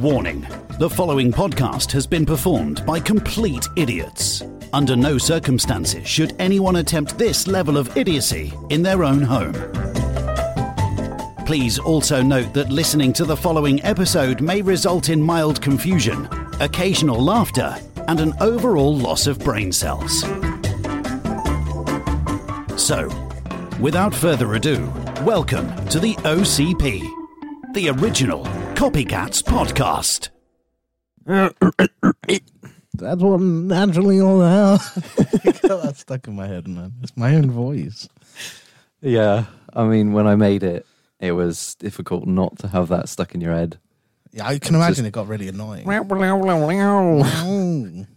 Warning the following podcast has been performed by complete idiots. Under no circumstances should anyone attempt this level of idiocy in their own home. Please also note that listening to the following episode may result in mild confusion, occasional laughter, and an overall loss of brain cells. So, without further ado, welcome to the OCP, the original Copycats podcast. That's what naturally all the hell. got that stuck in my head, man. It's my own voice. Yeah, I mean, when I made it, it was difficult not to have that stuck in your head. Yeah, I can imagine it got really annoying.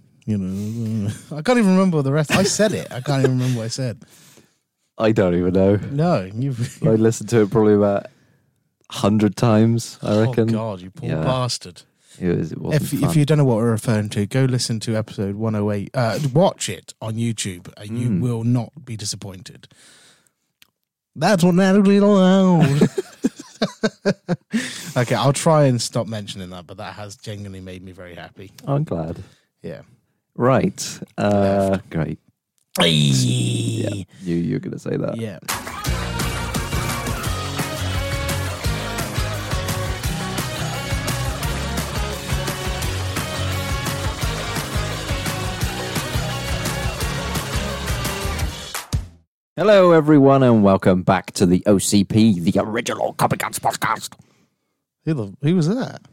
you know, I can't even remember the rest. I said it. I can't even remember what I said. I don't even know. No, you've. I listened to it probably about hundred times. I reckon. Oh. God, you poor Yeah. bastard! It was. It If if you don't know what we're referring to, go listen to episode one hundred eight. Uh, watch it on YouTube, and you Mm. will not be disappointed. That's what naturally allowed. okay, I'll try and stop mentioning that, but that has genuinely made me very happy. I'm glad. Yeah. Right. Uh, great. Yeah. Yeah. You you're gonna say that. Yeah. Hello, everyone, and welcome back to the OCP, the original Copycats podcast. Who, the, who was that?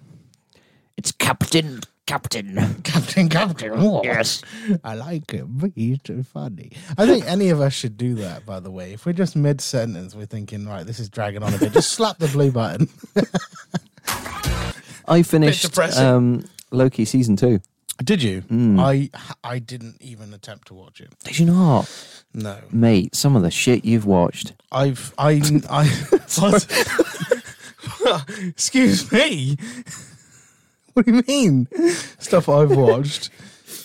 It's Captain Captain. Captain Captain. Oh, Yes. I like him. but He's too funny. I think any of us should do that, by the way. If we're just mid sentence, we're thinking, right, this is dragging on a bit. Just slap the blue button. I finished depressing. um, Loki season two. Did you? Mm. I I didn't even attempt to watch it. Did you not, No. mate? Some of the shit you've watched. I've I I? Excuse me. What do you mean? Stuff I've watched.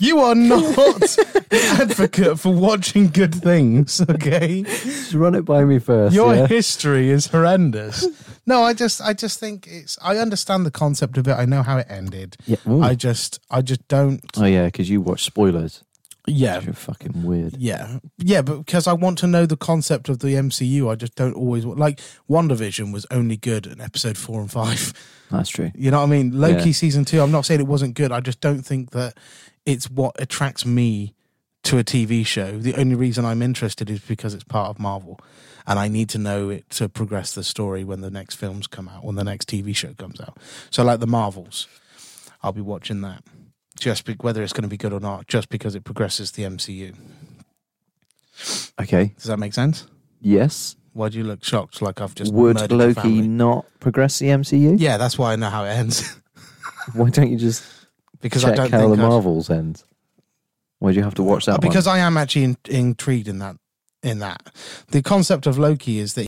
You are not an advocate for watching good things, okay? Just run it by me first. Your yeah? history is horrendous. No, I just I just think it's I understand the concept of it. I know how it ended. Yeah. Ooh. I just I just don't oh yeah, because you watch spoilers. Yeah. You're fucking weird. Yeah. Yeah, but because I want to know the concept of the MCU, I just don't always like WandaVision was only good in episode 4 and 5. That's true. You know what I mean? Loki Yeah. season 2, I'm not saying it wasn't good. I just don't think that it's what attracts me to a TV show. The only reason I'm interested is because it's part of Marvel and I need to know it to progress the story when the next films come out, when the next TV show comes out. So like the Marvels, I'll be watching that. Just be, whether it's going to be good or not, just because it progresses the MCU. Okay. Does that make sense? Yes. Why do you look shocked? Like I've just Would Loki not progress the MCU? Yeah, that's why I know how it ends. Why don't you just because I check don't how think the I'd- Marvels ends? Why do you have to watch that because I am actually in, intrigued in that. In that, the concept of Loki is that.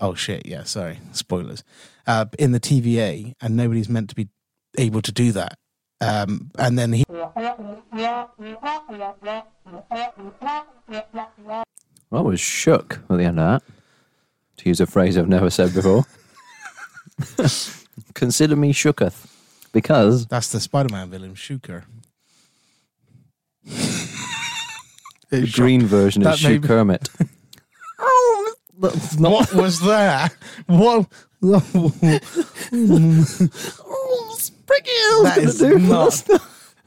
Oh shit! Yeah, sorry, spoilers. Uh, in the TVA, and nobody's meant to be able to do that. Um, and then he? I was shook at the end of that. To use a phrase I've never said before. Consider me shooketh. Because that's the Spider-Man villain, Shuker. the green version That is made Shook me- Kermit. oh, that's not What was that? What? oh, Spriggy, I was That gonna is do not-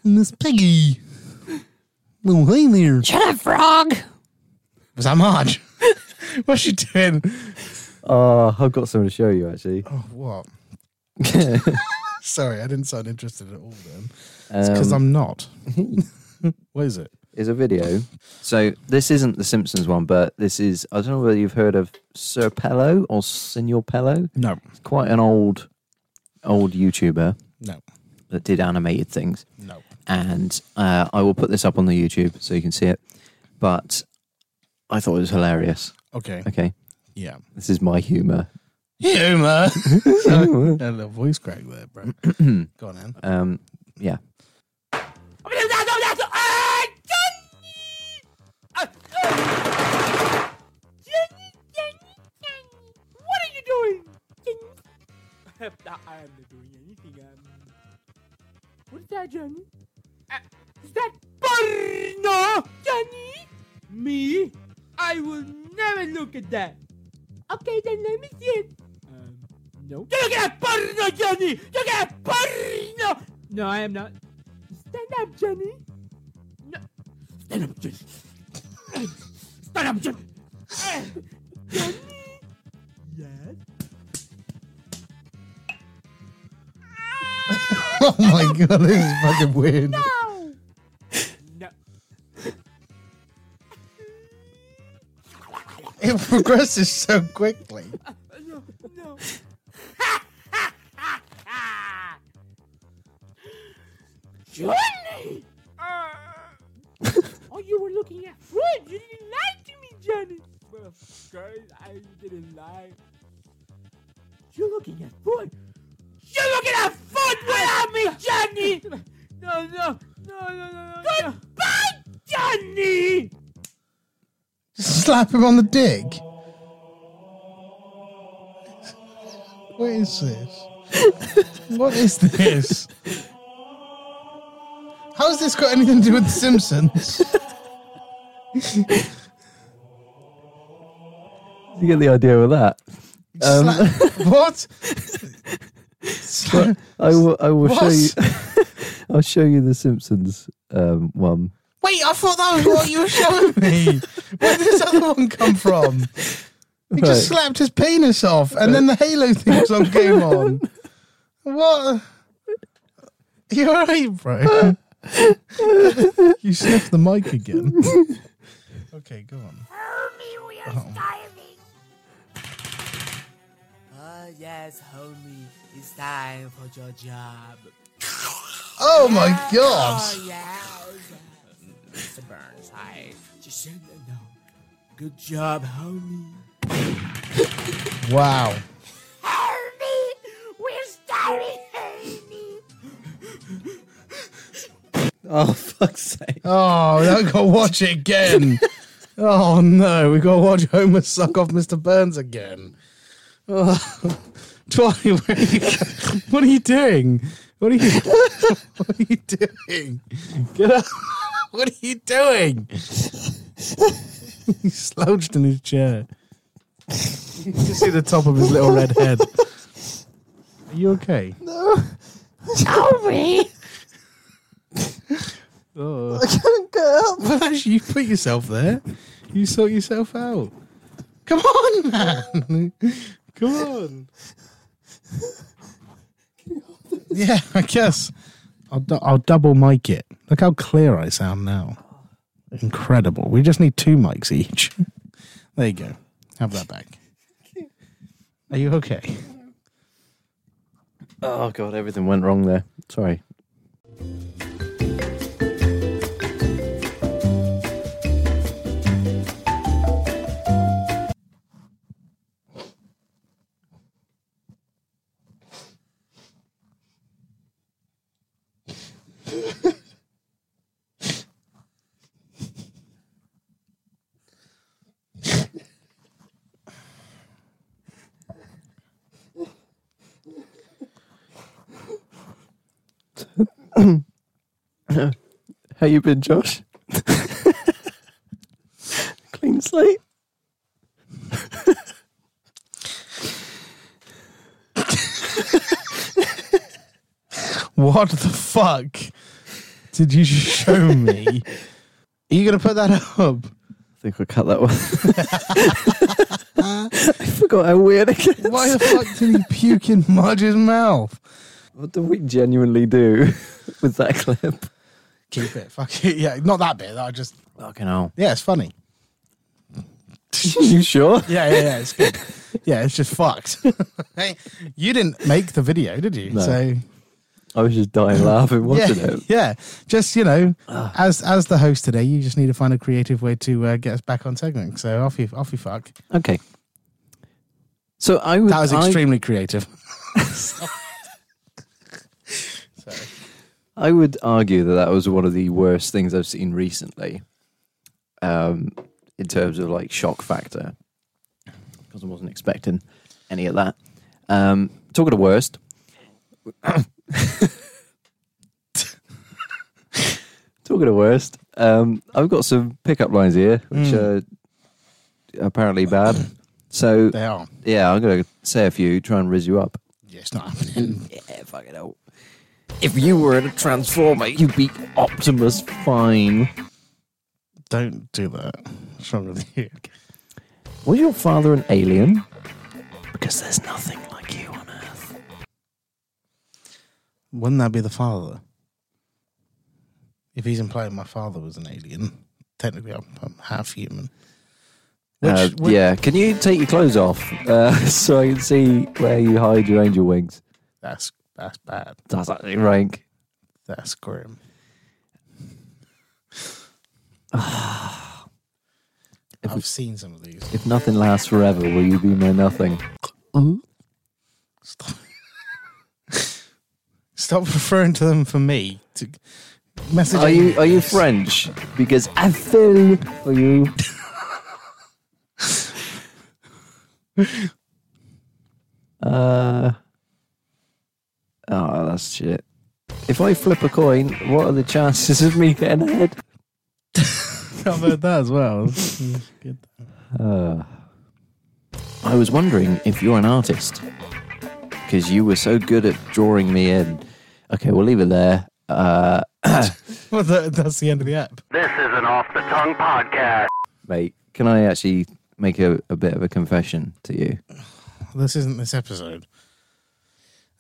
Miss Piggy. Oh, hey there. Shut up, frog! Was that Marge? What's she doing? Oh, I've got something to show you actually. Oh, what? Sorry, I didn't sound interested at all then. It's because Um, I'm not. what is it? is a video. So this isn't the Simpsons one, but this is I don't know whether you've heard of Sir Pelo or Senor Pelo. No. It's quite an old old YouTuber No. that did animated things. No. And uh, I will put this up on the YouTube so you can see it. But I thought it was hilarious. Okay. Okay. Yeah. This is my humor. Humor. Sorry. a little voice crack there, bro. Go on, Anne. Um yeah. What are you doing? I am not doing anything. Um, what is that, Johnny? Uh, is that porno, Johnny? Me? I will never look at that. Okay, then let me see it. Um, no. You look at porno, Johnny! You look at porno! No, I am not. Stand up, Johnny. No. Stand up, Johnny. Stand up, Johnny. Johnny. Yes. Oh my god, this is fucking weird. No! no. It progresses so quickly. Slap him on the dick. What is this? what is this? How has this got anything to do with The Simpsons? You get the idea with that. Um, Sla- what? Sla- I will. I will show you. I'll show you the Simpsons um, one. Wait, I thought that was what you were showing me. Where did this other one come from? He Right. just slapped his penis off, and then the Halo theme song came on. What? You alright, bro? you sniffed the mic again. Okay, go on. Homie, we are Oh. starving. Ah, yes, homie. It's time for your job. Oh my god! Oh, yes. Mr. Burnside, just so you know. Good job, homie. Wow. Homie, we're starving, homie. Oh fuck's sake! Oh, we don't got to watch it again. Oh no, we got to watch Homer suck off Mr. Burns again. Oh. Twilly, where are you, what are you doing? What are you? What are you doing? Get up! What are you doing? he slouched in his chair. You can see the top of his little red head. Are you okay? No. Homie. Oh. I can't get up. Well, actually, you put yourself there. You sort yourself out. Come on, man. Come on. Yeah, I guess. I'll, I'll double mic it. Look how clear I sound now. Incredible. We just need two mics each. There you go. Have that back. Are you okay? Oh god, everything went wrong there. Sorry. How you been, Josh? Clean slate. What the fuck did you just show me? Are you to put that up? I think I'll cut that one. I forgot how weird it gets. Why the fuck did he puke in Marge's mouth? What do we genuinely do with that clip? Keep it. Fuck it. Yeah, not that bit. I just. Fucking hell. Yeah, it's funny. you sure? Yeah, yeah, yeah. It's good. yeah, it's just fucked. hey, you didn't make the video, did you? No. So I was just dying laughing yeah, watching it. yeah. Just you know, as as the host today, you just need to find a creative way to uh, get us back on segment. So off you, off you, fuck. Okay. So I would. That was I- extremely creative. I would argue that that was one of the worst things I've seen recently, um, in terms of like shock factor, because I wasn't expecting any of that. Um, talk of the worst. talk of the worst. Um, I've got some pickup lines here, which are apparently bad. So They are. yeah, I'm gonna say a few, try and riz you up. Yeah, it's not happening. Yeah, fuck it out. If you were a transformer, you'd be Optimus Fine. Don't do that. What's wrong with you? Was your father an alien? Because there's nothing like you on Earth. Wouldn't that be the father? If he's implying my father was an alien, technically I'm, I'm half human. Which, Uh, which- yeah, can you take your clothes off uh, so I can see where you hide your angel wings? that's that's bad. That's actually rank. That's grim. if I've seen some of these. If nothing lasts forever, will you be my nothing? Stop. Stop referring to them for me. To message. Are you are you French? Because I feel for you. uh oh, that's shit. If I flip a coin, what are the chances of me getting ahead? I've heard that as well. Good. Uh, I was wondering if you're an artist because you were so good at drawing me in. Okay, we'll leave it there. Uh, Well, that, that's the end of the app. This is an off the tongue podcast. mate, can I actually make a, a bit of a confession to you? This isn't this episode.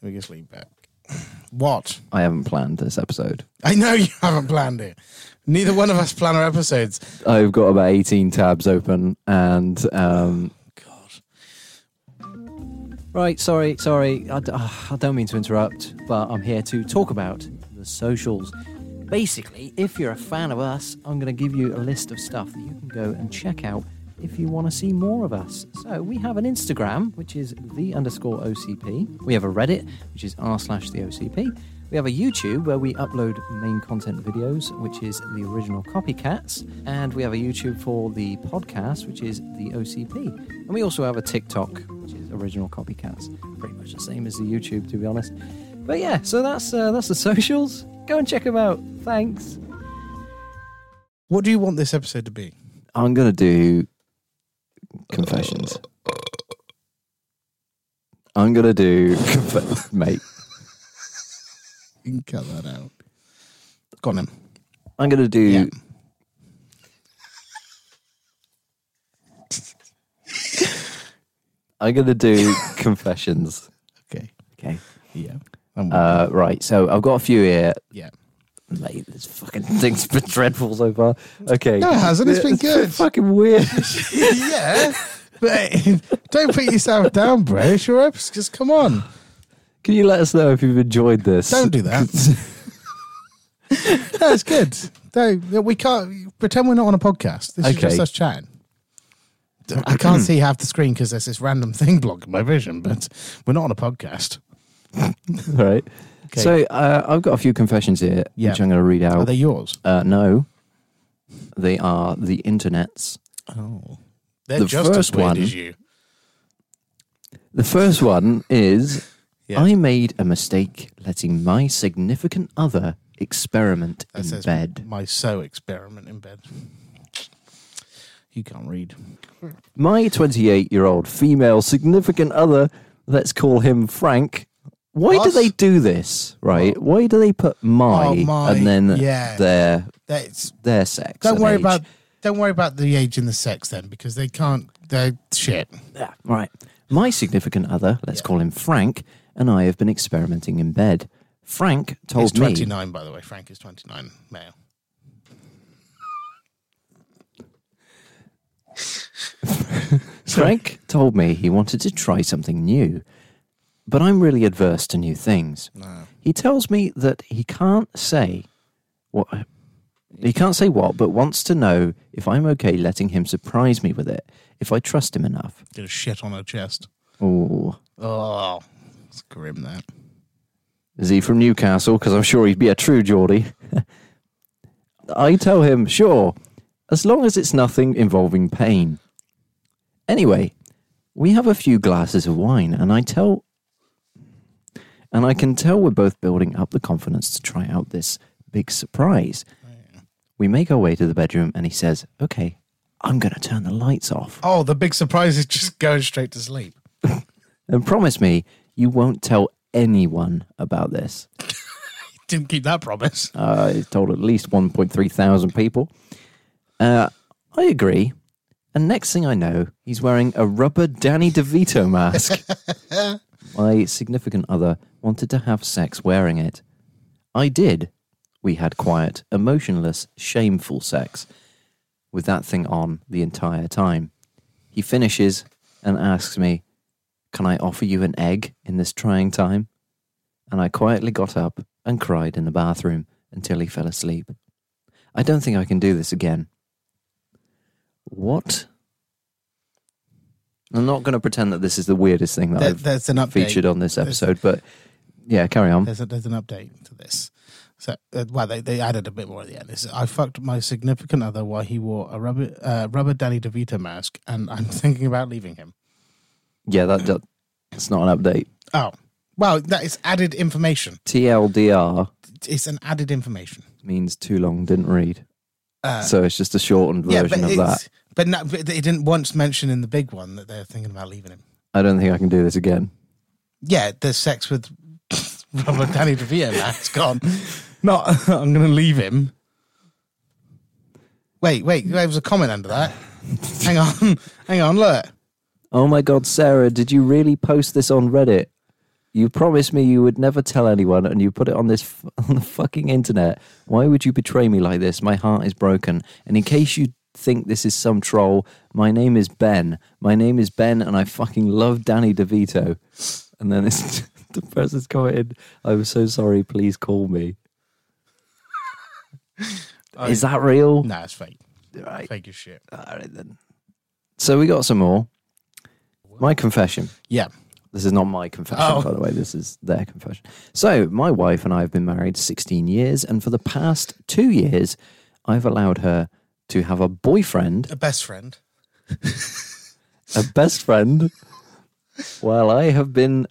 Let me just lean back. What? I haven't planned this episode. I know you haven't planned it. Neither one of us plan our episodes. I've got about 18 tabs open and. Um, God. right, sorry, sorry. I, d- ah, I don't mean to interrupt, but I'm here to talk about the socials. Basically, if you're a fan of us, I'm going to give you a list of stuff that you can go and check out if you want to see more of us. So we have an Instagram, which is the underscore OCP. We have a Reddit, which is r slash the OCP. We have a YouTube where we upload main content videos, which is the original Copycats. And we have a YouTube for the podcast, which is the OCP. And we also have a TikTok, which is original Copycats. Pretty much the same as the YouTube, to be honest. But yeah, so that's uh, that's the socials. Go and check them out. Thanks. What do you want this episode to be? I'm gonna do confessions. I'm gonna do, conf- mate. You can cut that out. Go on then. I'm gonna do. Yeah. I'm gonna do confessions. Okay. Okay. Yeah. I'm Uh, right. So I've got a few here. yeah. Mate, this fucking thing's been dreadful so far. Okay. No, it hasn't. It's been good. fucking weird. yeah. But don't put yourself down, bro. It's your episode. Just come on. Can you let us know if you've enjoyed this? Don't do that. no, it's good. No, we can't pretend we're not on a podcast. This is just us chatting. I can't see half the screen because there's this random thing blocking my vision, but we're not on a podcast. right. Okay. So uh, I've got a few confessions here, Yeah. which I'm going to read out. Are they yours? Uh, no, they are the internet's. Oh. They're The just as first weird one- as you. The first one is Yeah. I made a mistake letting my significant other experiment That in says bed. my so experiment in bed. You can't read. My 28 year old female significant other, let's call him Frank. Why do they do this, right? Why do they put my, Oh, my, and then yeah. their That's, their sex? don't and worry age? about don't worry about the age and the sex then, because they can't. They're shit. Yeah, right. My significant other, let's call him Frank, and I have been experimenting in bed. Frank He's told me 29, by the way. Frank is 29, male. Frank told me he wanted to try something new, but I'm really adverse to new things. No. He tells me that he can't say what he can't say what, but wants to know if I'm okay letting him surprise me with it if I trust him enough. Did a shit on her chest. Oh, Oh, it's grim, that. is he from Newcastle? Because I'm sure he'd be a true Geordie. I tell him, sure, as long as it's nothing involving pain. Anyway, we have a few glasses of wine, and I tell. And I can tell we're both building up the confidence to try out this big surprise. We make our way to the bedroom, and he says, Okay, I'm going to turn the lights off. Oh, the big surprise is just going straight to sleep. And promise me you won't tell anyone about this. Didn't keep that promise. Uh, he's told at least 1.3 thousand people. Uh, I agree. And next thing I know, he's wearing a rubber Danny DeVito mask. My significant other wanted to have sex wearing it. I did. We had quiet, emotionless, shameful sex with that thing on the entire time. He finishes and asks me, Can I offer you an egg in this trying time? And I quietly got up and cried in the bathroom until he fell asleep. I don't think I can do this again. What? I'm not going to pretend that this is the weirdest thing that There- I've there's an update. featured on this episode, but yeah, carry on. There's a, there's an update to this. So, uh, well, they, they added a bit more at the end. It's, I fucked my significant other while he wore a rubber uh, rubber Danny DeVito mask, and I'm thinking about leaving him. Yeah, that, that it's not an update. Oh, well, that is added information. TLDR It's an added information. means too long didn't read. Uh, so it's just a shortened yeah, version of that. but, no, but they didn't once mention in the big one that they're thinking about leaving him. I don't think I can do this again. Yeah, there's sex with rubber Danny DeVito that's gone. No, I'm going to leave him. Wait, wait, there was a comment under that. hang on, hang on, look. Oh my god, Sarah, did you really post this on Reddit? You promised me you would never tell anyone and you put it on this f- on the fucking internet. Why would you betray me like this? My heart is broken. And in case you think this is some troll, my name is Ben. My name is Ben and I fucking love Danny DeVito. And then it's the person's commented, I'm so sorry, please call me. is that real? Nah, it's fake. Right. Fake as shit. All right then. So we got some more. My confession. Yeah. This is not my confession, Oh. by the way. This is their confession. So, my wife and I have been married 16 years, and for the past two years, I've allowed her to have a boyfriend, A best friend. a best friend, while I have been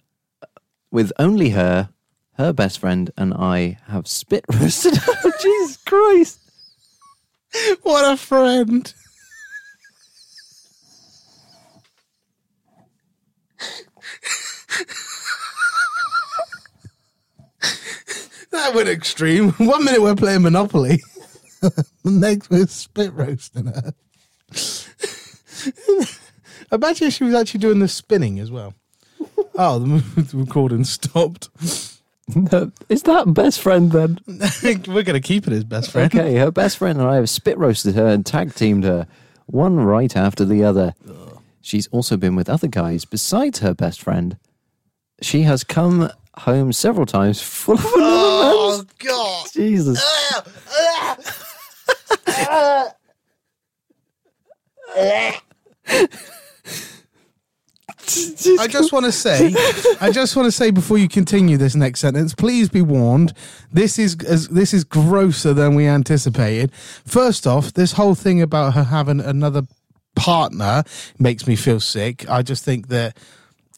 with only her, her best friend, and I have spit roasted her. Jesus Christ. What a friend. that went extreme. One minute we're playing Monopoly, the next we're spit roasting her. Imagine if she was actually doing the spinning as well. Oh, the recording stopped. Is that best friend then? we're going to keep it as best friend. Okay, her best friend and I have spit roasted her and tag teamed her, one right after the other. She's also been with other guys besides her best friend. She has come home several times full of another Oh, man's. God. Jesus. I just want to say, I just want to say before you continue this next sentence, please be warned. This is as this is grosser than we anticipated. First off, this whole thing about her having another partner makes me feel sick. I just think that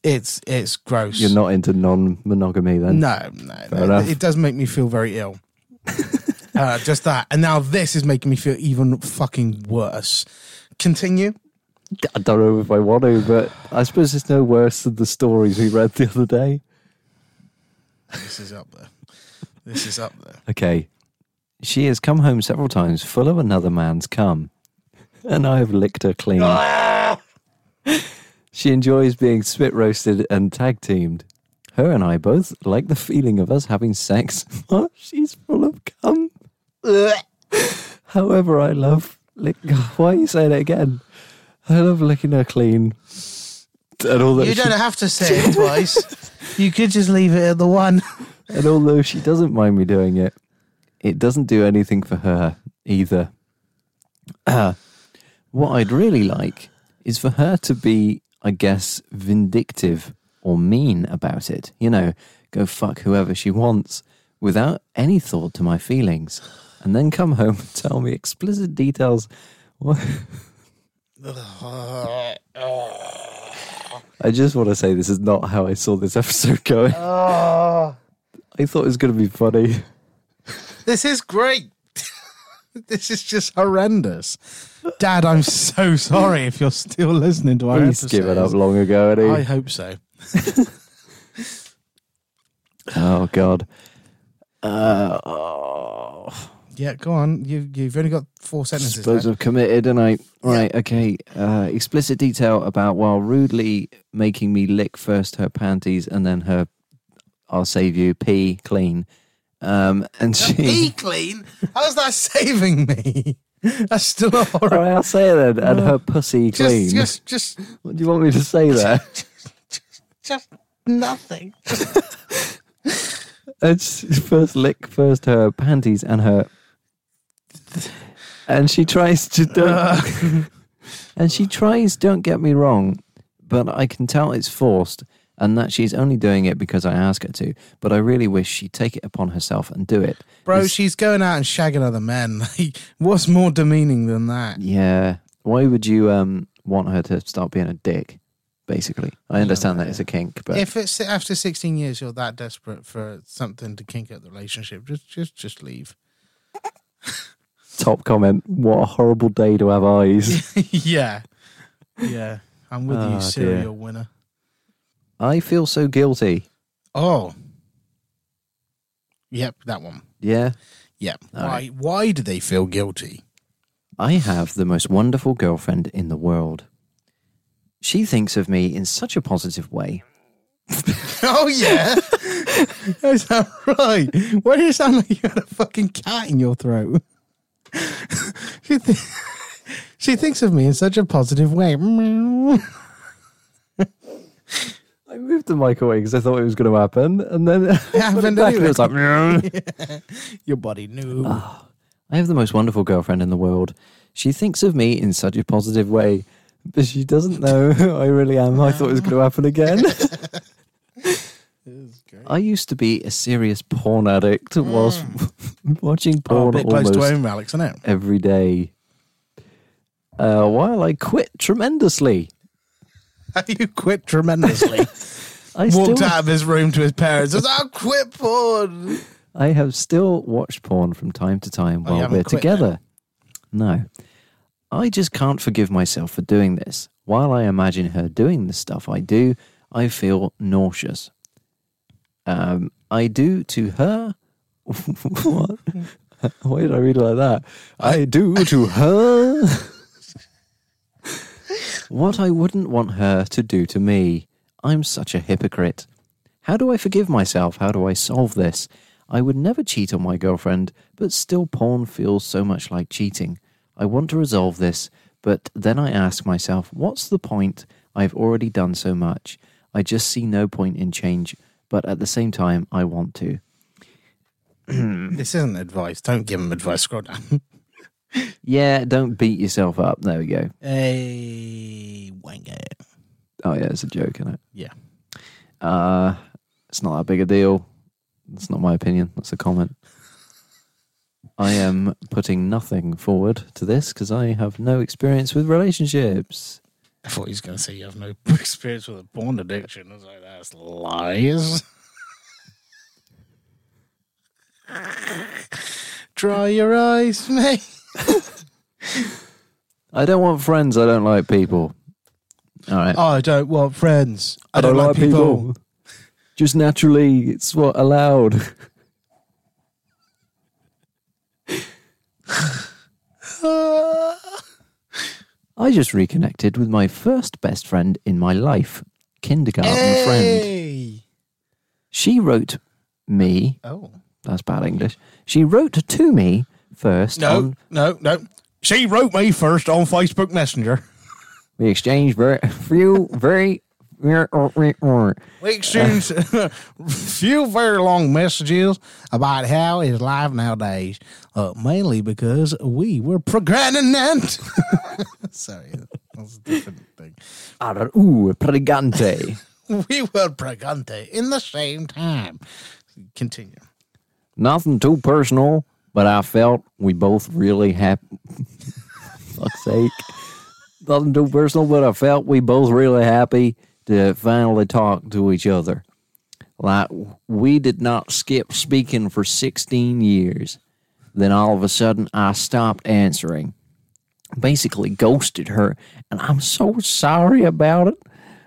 it's it's gross. You're not into non monogamy then? No, no, no. It does make me feel very ill. uh, just that, and now this is making me feel even fucking worse. Continue. I don't know if I want to, but I suppose it's no worse than the stories we read the other day. This is up there. This is up there. Okay. She has come home several times full of another man's cum, and I have licked her clean. she enjoys being spit roasted and tag teamed. Her and I both like the feeling of us having sex while she's full of cum. However, I love lick. Why are you saying it again? I love licking her clean. And although, You she, don't have to say it twice. You could just leave it at the one. and although she doesn't mind me doing it, it doesn't do anything for her either. Uh, what I'd really like is for her to be, I guess, vindictive or mean about it. You know, go fuck whoever she wants without any thought to my feelings. And then come home and tell me explicit details. I just want to say this is not how I saw this episode going. Oh, I thought it was going to be funny. this is great. this is just horrendous. Dad, I'm so sorry if you're still listening to our He's episodes. given up long ago, I hope so. Oh God. Uh, oh. Yeah, go on. You, you've only got four sentences. suppose. I've committed, and I right. Okay. Uh, explicit detail about while rudely making me lick first her panties and then her. I'll save you pee clean. Um, and she. Pee clean? How's that saving me? That's still a horror. right, I'll say it then. And her pussy clean. Just, just, just, What do you want me to say there? just nothing. It's first lick first her panties and her and she tries to don't and she tries don't get me wrong but i can tell it's forced and that she's only doing it because i ask her to but i really wish she'd take it upon herself and do it Bro, It's- she's going out and shagging other men. Like, What's more demeaning than that? yeah why would you um want her to start being a dick basically i understand that it's a kink but If it's after 16 years you're that desperate for something to kink up the relationship, just just just leave. Top comment what a horrible day to have eyes yeah. Yeah. I'm with Oh, you, ah, dear. serial winner. i feel so guilty Oh. Yep, that one. yeah Yep. All why right. why do they feel guilty? I have the most wonderful girlfriend in the world. She thinks of me in such a positive way. Oh yeah. Is that right? Why do you sound like you had a fucking cat in your throat? She, th- she thinks of me in such a positive way. I moved the mic away because I thought it was going to happen, and then it happened anyway. it was like, "Meow." Your body knew. Ah, I have the most wonderful girlfriend in the world. She thinks of me in such a positive way, but she doesn't know who I really am. I thought it was going to happen again. I used to be a serious porn addict whilst mm. Watching oh, porn close almost to home, Alex, isn't it? every day. Uh, while I quit tremendously, you quit tremendously. I Walked still, out of his room to his parents. and said, "I'll quit porn." I have still watched porn from time to time Oh, you while haven't we're quit together. No, I just can't forgive myself for doing this. While I imagine her doing the stuff I do, I feel nauseous. Um, I do to her. What? Why did I read like that? I do to her what I wouldn't want her to do to me. I'm such a hypocrite. How do I forgive myself? How do I solve this? I would never cheat on my girlfriend, but still porn feels so much like cheating. I want to resolve this, but then I ask myself, what's the point? I've already done so much. I just see no point in change, but at the same time, I want to. This isn't advice. Don't give him advice. Scroll down. Yeah, don't beat yourself up. There we go. Hey, wank it. Oh, yeah, it's a joke, isn't it? Yeah. Uh, it's not that big a deal. That's not my opinion. That's a comment. I am putting nothing forward to this because I have no experience with relationships. I thought he was going to say you have no experience with a porn addiction. I was like, that's lies. Dry your eyes, mate. I don't want friends. I don't like people. All right. Oh, I don't want friends. I, don't, like people. Just naturally, it's what allowed. I just reconnected with my first best friend in my life, kindergarten friend. Hey. She wrote me. Oh. That's bad English. She wrote to me first. No, on- no, no. She wrote me first on Facebook Messenger. we exchanged very few very. We exchanged few very long messages about how is life nowadays, uh, mainly because we were pregnant. Sorry, that's a different thing. Ooh, pregante. We were pregnant in the same time. Continue. Nothing too personal, but I felt we both really happy. Fuck's sake. Nothing too personal, but I felt we both really happy to finally talk to each other. Like, we did not skip speaking for 16 years. Then all of a sudden, I stopped answering. Basically, ghosted her, and I'm so sorry about it.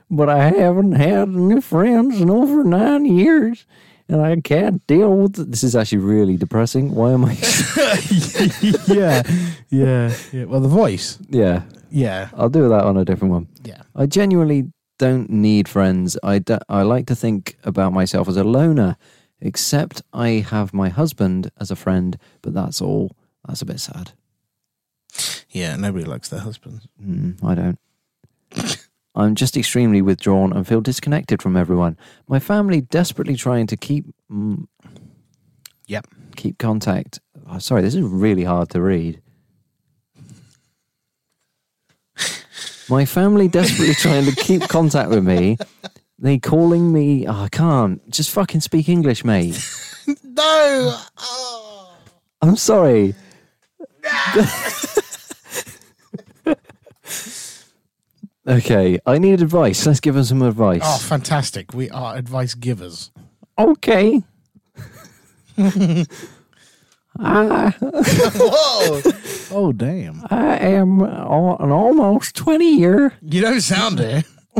But I haven't had any friends in over nine years, and I can't deal with it. This is actually really depressing. Why am I? yeah, yeah, yeah. Well, the voice. yeah, Yeah, I'll do that on a different one. yeah. I genuinely don't need friends. I, d- I like to think about myself as a loner, except I have my husband as a friend, but that's all. That's a bit sad. Yeah, nobody likes their husbands. Mm, I don't. I'm just extremely withdrawn and feel disconnected from everyone. My family desperately trying to keep mm, Yep. keep contact. Oh, sorry, this is really hard to read. My family desperately trying to keep contact with me. They calling me. Oh, I can't. Just fucking speak English, mate. No. Oh. I'm sorry. okay, I need advice. Let's give them some advice. oh, fantastic. We are advice givers. Okay. I, ah. Whoa. oh, damn. I am al- an almost 20 year. You don't sound it.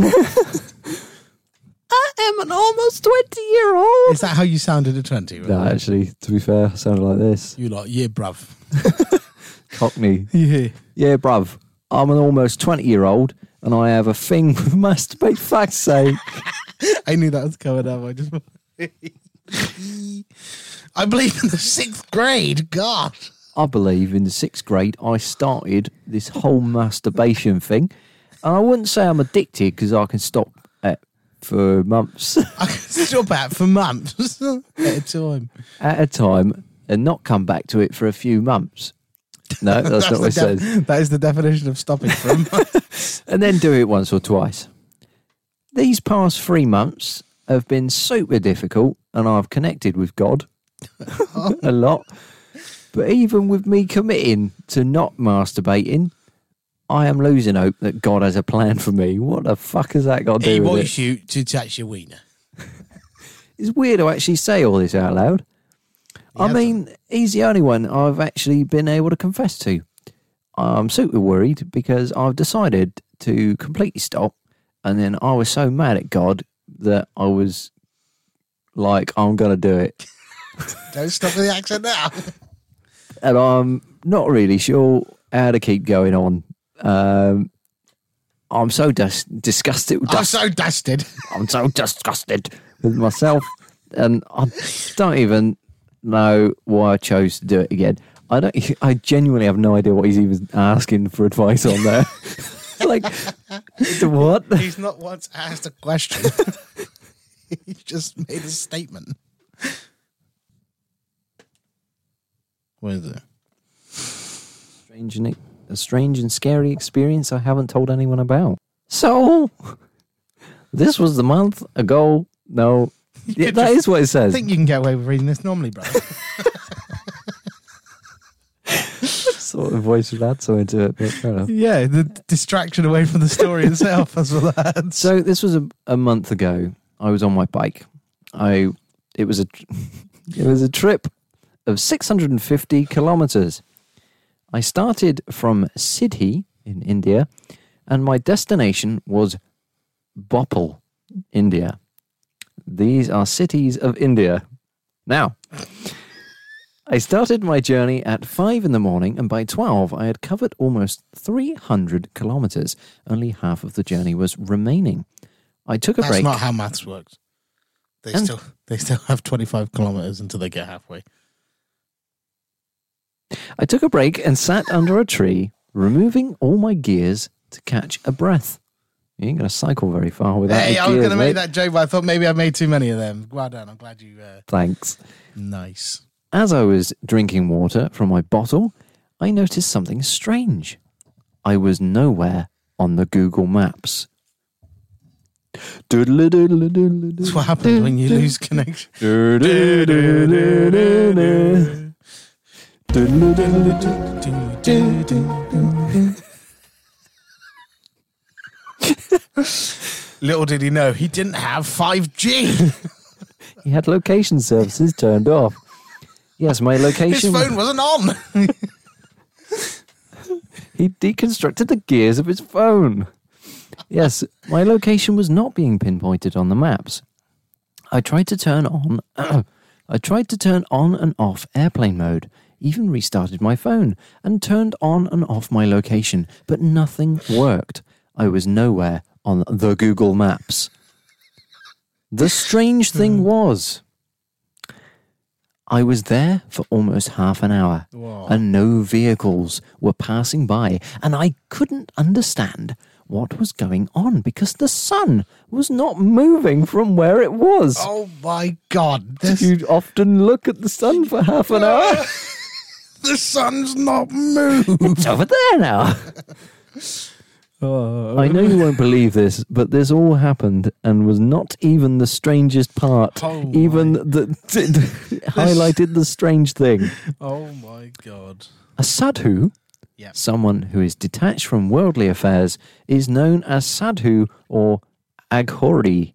I am an almost 20 year old. Is that how you sounded at 20? No, actually, to be fair, I sounded like this. You lot, yeah, bruv. Cockney. Yeah. Yeah, bruv. I'm an almost 20 year old and I have a thing with masturbate. Fuck's sake. I knew that was coming up. I just. I believe in the sixth grade. God. I believe in the sixth grade, I started this whole masturbation thing. And I wouldn't say I'm addicted because I can stop at for months I can stop at for months at a time. at a time and not come back to it for a few months. No, that's, not what it the says. that is the definition of stopping month. And then do it once or twice. These past three months have been super difficult and I've connected with God a lot. But even with me committing to not masturbating, I am losing hope that God has a plan for me. What the fuck has that got to he do with wants you to touch your wiener. It's weird to actually say all this out loud. I mean, he's the only one I've actually been able to confess to. I'm super worried because I've decided to completely stop, and then I was so mad at God that I was like, I'm gonna do it, Don't stop with the accent now. and I'm not really sure how to keep going on. Um, I'm so dis- disgusted. I'm so dusted. I'm so disgusted with myself, and I don't even know why I chose to do it again. I don't. I genuinely have no idea what he's even asking for advice on there. like, what? He's not once asked a question. he just made a statement. What is it? Strange and a strange and scary experience I haven't told anyone about. So, this was the month ago. No, yeah, that is what it says. I think you can get away with reading this normally, bro. sort of voice would add something to it, but yeah, the distraction away from the story itself. as well. adds. So this was a, a month ago. I was on my bike. I it was a it was a trip of 650 kilometers. I started from Sidhi in India, and my destination was Bhopal, India. These are cities of India. Now, I started my journey at 5 in the morning, and by 12, I had covered almost 300 kilometers. Only half of the journey was remaining. I took a That's break. That's not how maths works. They And- still they still have twenty five kilometers until they get halfway. I took a break and sat under a tree, removing all my gears to catch a breath. You ain't going to cycle very far without hey, I was going to make that joke, but I thought maybe I made too many of them. Well done. I'm glad you. Uh, Thanks. nice. As I was drinking water from my bottle, I noticed something strange. I was nowhere on the Google Maps. That's what happens when you lose connection. Little did he know he didn't have 5G. He had location services turned off. Yes, my location. His phone wasn't on. He deconstructed the gears of his phone. Yes, my location was not being pinpointed on the maps. I tried to turn on I tried to turn on and off airplane mode, even restarted my phone and turned on and off my location, but nothing worked. I was nowhere on the Google Maps. The strange thing hmm. was I was there for almost half an hour and no vehicles were passing by, and I couldn't understand what was going on because the sun was not moving from where it was. oh my god. This, You'd often look at the sun for half an hour. the sun's not moved. it's over there now. Oh. I know you won't believe this, but this all happened and was not even the strangest part. Oh even the, highlighted the strange thing. Oh my god. A sadhu, Yep. someone who is detached from worldly affairs, is known as sadhu or aghori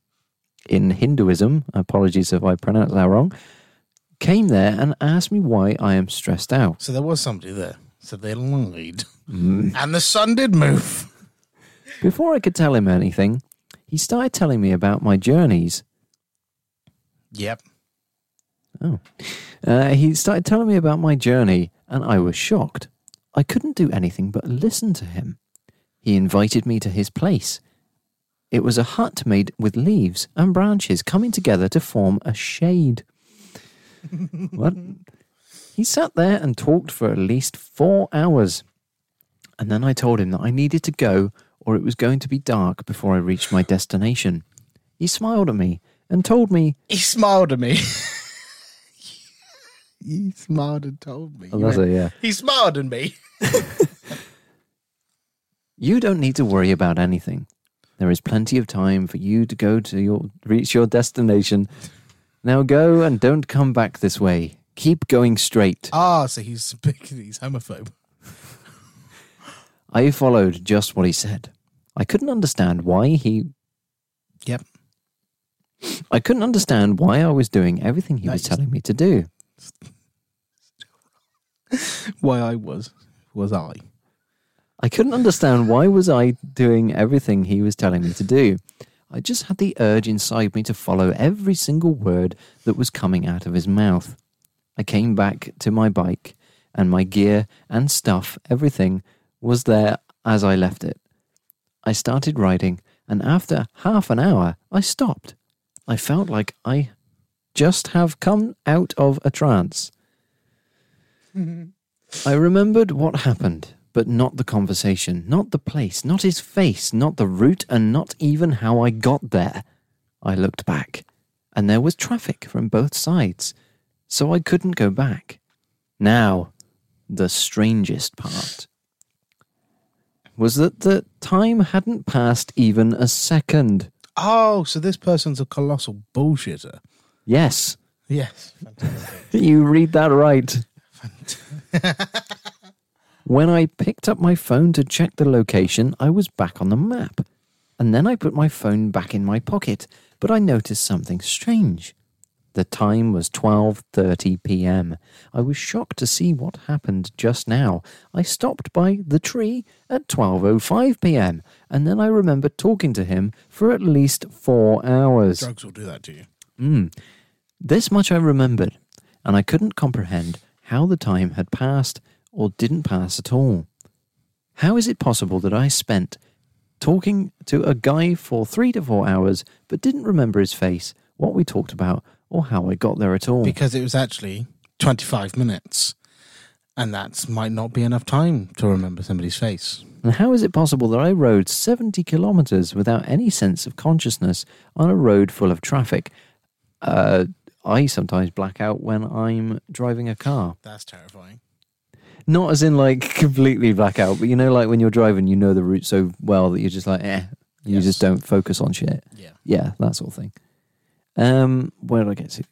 in Hinduism. Apologies if I pronounce that wrong. Came there and asked me why I am stressed out. So there was somebody there. So they lied. Mm. And the sun did move. Before I could tell him anything, he started telling me about my journeys. Yep. Oh. Uh, he started telling me about my journey, and I was shocked. I couldn't do anything but listen to him. He invited me to his place. It was a hut made with leaves and branches coming together to form a shade. what? He sat there and talked for at least four hours. And then I told him that I needed to go or it was going to be dark before I reached my destination. He smiled at me and told me, He smiled at me. he smiled and told me. oh, that's it, yeah. He smiled at me. You don't need to worry about anything. There is plenty of time for you to go to your reach your destination. Now go and don't come back this way. Keep going straight. Ah, so he's big, he's homophobe. I followed just what he said. I couldn't understand why he Yep. I couldn't understand why I was doing everything he was Nice. telling me to do. Why I was was I. I couldn't understand why was I doing everything he was telling me to do. I just had the urge inside me to follow every single word that was coming out of his mouth. I came back to my bike and my gear and stuff, everything was there as I left it. I started riding and after half an hour I stopped. I felt like I just have come out of a trance. I remembered what happened, but not the conversation, not the place, not his face, not the route, and not even how I got there. I looked back, and there was traffic from both sides, so I couldn't go back. Now, the strangest part was that the time hadn't passed even a second. Oh, so this person's a colossal bullshitter. Yes, Yes. you read that right. when I picked up my phone to check the location, I was back on the map. And then I put my phone back in my pocket, but I noticed something strange. The time was 12:30 p.m. I was shocked to see what happened just now. I stopped by the tree at 12:05 p.m. and then I remembered talking to him for at least 4 hours. Drugs will do that to you. Mm. This much I remembered, and I couldn't comprehend how the time had passed or didn't pass at all. How is it possible that I spent talking to a guy for three to four hours but didn't remember his face, what we talked about, or how I got there at all? Because it was actually 25 minutes. And that might not be enough time to remember somebody's face. And how is it possible that I rode 70 kilometers without any sense of consciousness on a road full of traffic? Uh, I sometimes black out when I'm driving a car. That's terrifying. Not as in like completely black out, but you know, like when you're driving, you know the route so well that you're just like, eh, you Yes. just don't focus on shit. Yeah. Yeah, that sort of thing. Um, where did I get to?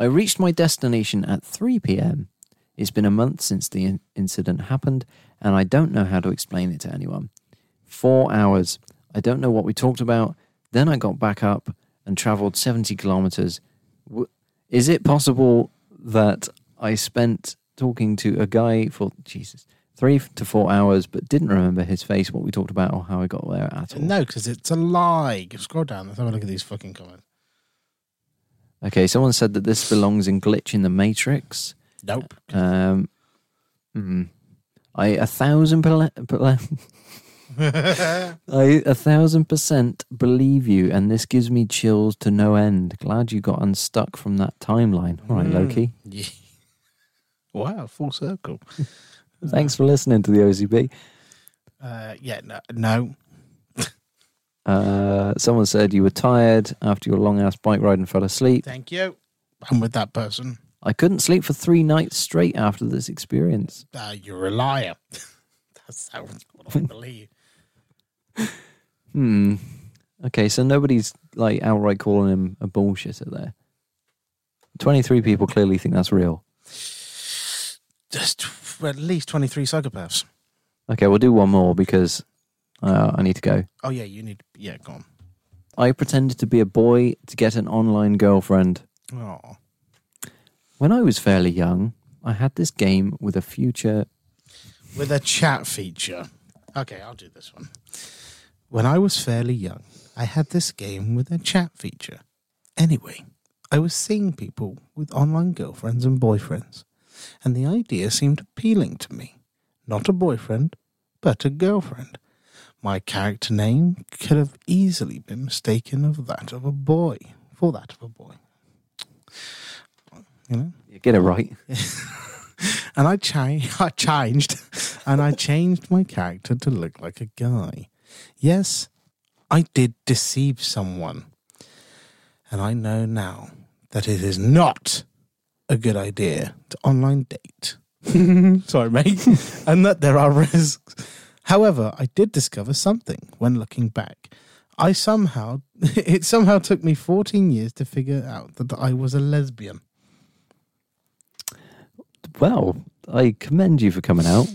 I reached my destination at 3 p.m. It's been a month since the in- incident happened, and I don't know how to explain it to anyone. Four hours. I don't know what we talked about. Then I got back up and traveled 70 kilometers. Is it possible that I spent talking to a guy for, Jesus, three to four hours, but didn't remember his face, what we talked about, or how I got there at all? No, because it's a lie. Scroll down. Let's have a look at these fucking comments. Okay, someone said that this belongs in Glitch in the Matrix. Nope. Um, hmm. I a thousand pele- pele- I a thousand percent believe you, and this gives me chills to no end. Glad you got unstuck from that timeline. All right, Mm. Loki. Yeah. Wow, full circle. Thanks for listening to the OCP. Uh, yeah, no, no. Uh, someone said you were tired after your long ass bike ride and fell asleep. Thank you. I'm with that person. I couldn't sleep for three nights straight after this experience. Uh, you're a liar. that sounds what I believe. Hmm. Okay, so nobody's like outright calling him a bullshitter there. Twenty-three people clearly think that's real. Just at least 23 psychopaths. Okay, we'll do one more because uh, I need to go. Oh, yeah, you need. Yeah, go on. I pretended to be a boy to get an online girlfriend. Oh. When I was fairly young, I had this game with a future. With a chat feature. Okay, I'll do this one. When I was fairly young, I had this game with a chat feature. Anyway, I was seeing people with online girlfriends and boyfriends, and the idea seemed appealing to me. Not a boyfriend, but a girlfriend. My character name could have easily been mistaken of that of a boy, for that of a boy. You know? You get it right. and I, cha- I changed, and I changed my character to look like a guy. Yes, I did deceive someone, and I know now that it is not a good idea to online date. Sorry, mate, and that there are risks. However, I did discover something when looking back. I somehow, it somehow took me 14 years to figure out that I was a lesbian. Well, I commend you for coming out.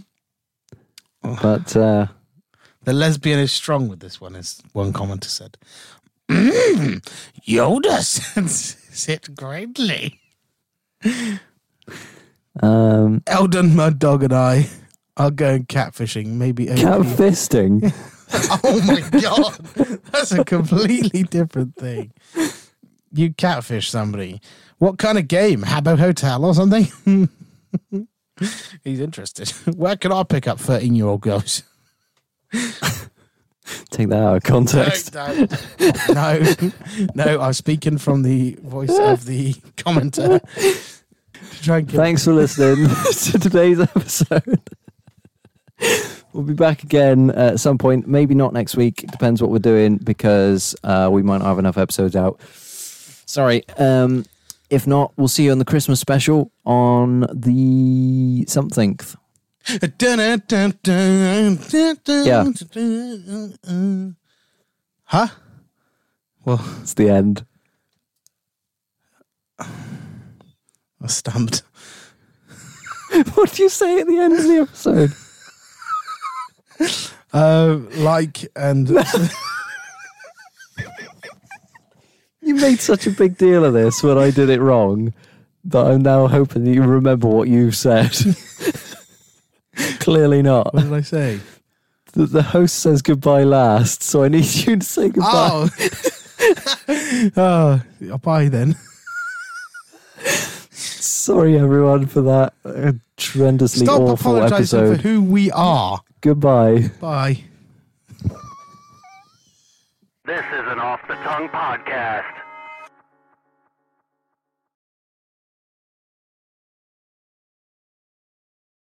But uh, The lesbian is strong with this one, as one commenter said. Mm, Yoda senses it greatly. Um, Eldon, Mud Dog, and I are going catfishing. Maybe. over- cat fisting. oh my god, that's a completely different thing. You catfish somebody. What kind of game? Habbo Hotel or something? He's interested. Where can I pick up thirteen-year-old girls? Take that out of context. No, no, no. I'm speaking from the voice of the commenter. To try and get- Thanks for listening to today's episode. We'll be back again at some point. Maybe not next week. It depends what we're doing because uh, we might not have enough episodes out. Sorry. Um, if not, we'll see you on the Christmas special on the something. Yeah. Huh? Well, It's the end. I stumped. what do you say at the end of the episode? Uh, like and You made such a big deal of this when I did it wrong that I'm now hoping that you remember what you've said. Clearly not. what did I say? The, the host says goodbye last, so I need you to say goodbye. Oh, oh, bye then. Sorry, everyone, for that uh, tremendously Stop awful apologising episode. for who we are. Goodbye. Bye. This is an off the tongue podcast.